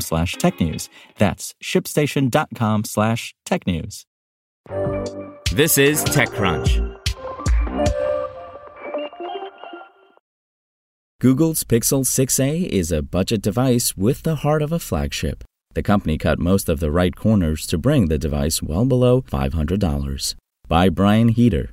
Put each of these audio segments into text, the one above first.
slash technews. That's shipstation.com slash technews. This is TechCrunch. Google's Pixel 6a is a budget device with the heart of a flagship. The company cut most of the right corners to bring the device well below $500. By Brian Heater.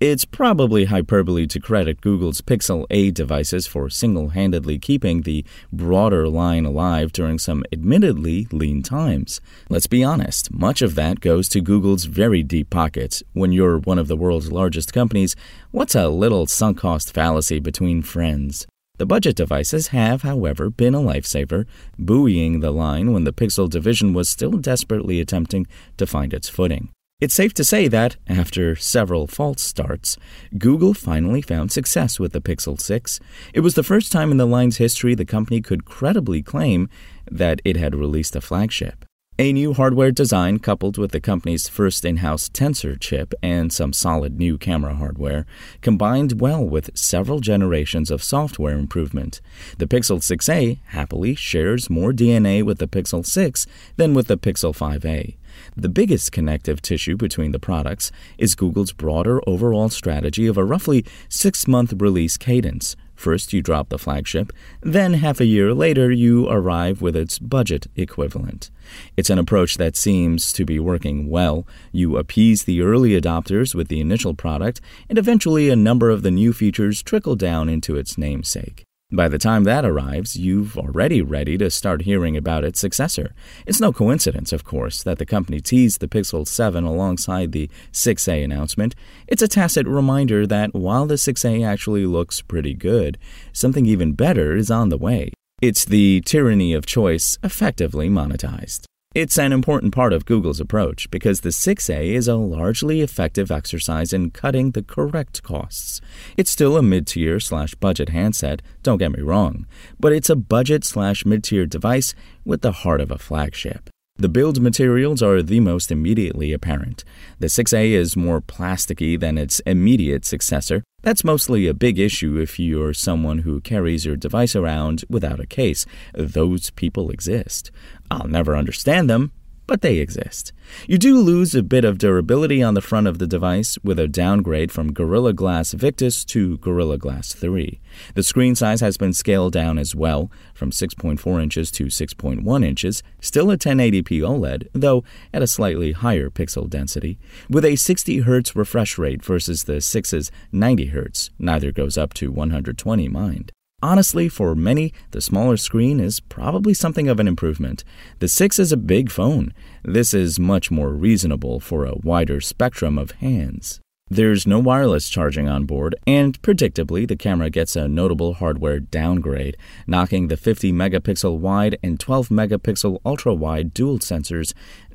It's probably hyperbole to credit Google's Pixel A devices for single handedly keeping the broader line alive during some admittedly lean times. Let's be honest, much of that goes to Google's very deep pockets. When you're one of the world's largest companies, what's a little sunk cost fallacy between friends? The budget devices have, however, been a lifesaver, buoying the line when the Pixel division was still desperately attempting to find its footing. It's safe to say that, after several false starts, Google finally found success with the Pixel 6. It was the first time in the line's history the company could credibly claim that it had released a flagship. A new hardware design, coupled with the company's first in house Tensor chip and some solid new camera hardware, combined well with several generations of software improvement. The Pixel 6a happily shares more DNA with the Pixel 6 than with the Pixel 5a. The biggest connective tissue between the products is Google's broader overall strategy of a roughly six month release cadence. First, you drop the flagship, then, half a year later, you arrive with its budget equivalent. It's an approach that seems to be working well. You appease the early adopters with the initial product, and eventually, a number of the new features trickle down into its namesake. By the time that arrives, you've already ready to start hearing about its successor. It's no coincidence, of course, that the company teased the Pixel 7 alongside the 6A announcement. It's a tacit reminder that while the 6A actually looks pretty good, something even better is on the way. It's the tyranny of choice effectively monetized. It's an important part of Google's approach because the 6A is a largely effective exercise in cutting the correct costs. It's still a mid tier slash budget handset, don't get me wrong, but it's a budget slash mid tier device with the heart of a flagship. The build materials are the most immediately apparent. The 6A is more plasticky than its immediate successor. That's mostly a big issue if you're someone who carries your device around without a case. Those people exist. I'll never understand them, but they exist. You do lose a bit of durability on the front of the device with a downgrade from Gorilla Glass Victus to Gorilla Glass 3. The screen size has been scaled down as well, from 6.4 inches to 6.1 inches, still a 1080p OLED, though at a slightly higher pixel density, with a 60 Hz refresh rate versus the 6's 90 Hz. Neither goes up to 120 mind. Honestly, for many, the smaller screen is probably something of an improvement. The 6 is a big phone. This is much more reasonable for a wider spectrum of hands. There's no wireless charging on board, and predictably, the camera gets a notable hardware downgrade, knocking the 50 megapixel wide and 12 megapixel ultra wide dual sensors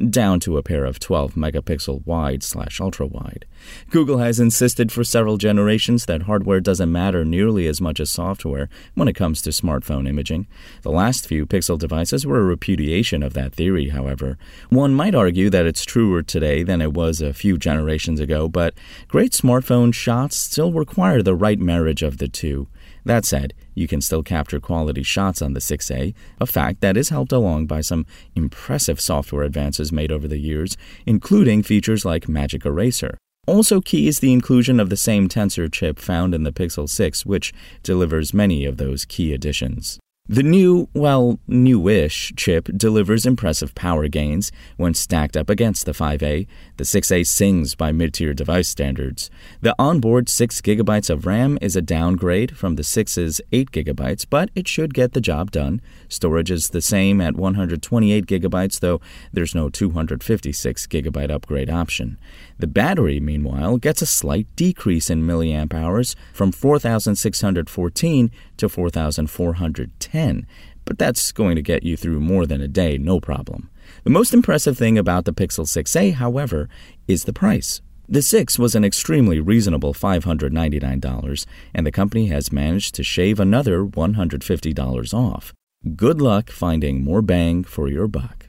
down to a pair of 12 megapixel wide slash ultra wide. Google has insisted for several generations that hardware doesn't matter nearly as much as software when it comes to smartphone imaging. The last few Pixel devices were a repudiation of that theory, however. One might argue that it's truer today than it was a few generations ago, but Great smartphone shots still require the right marriage of the two. That said, you can still capture quality shots on the 6A, a fact that is helped along by some impressive software advances made over the years, including features like Magic Eraser. Also key is the inclusion of the same tensor chip found in the Pixel 6, which delivers many of those key additions. The new, well, newish chip delivers impressive power gains when stacked up against the 5A. The 6A sings by mid tier device standards. The onboard 6GB of RAM is a downgrade from the 6's 8GB, but it should get the job done. Storage is the same at 128GB, though there's no 256GB upgrade option. The battery, meanwhile, gets a slight decrease in milliamp hours from 4,614 to 4,410, but that's going to get you through more than a day, no problem. The most impressive thing about the Pixel 6a, however, is the price. The 6 was an extremely reasonable $599, and the company has managed to shave another $150 off. Good luck finding more bang for your buck.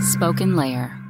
SpokenLayer.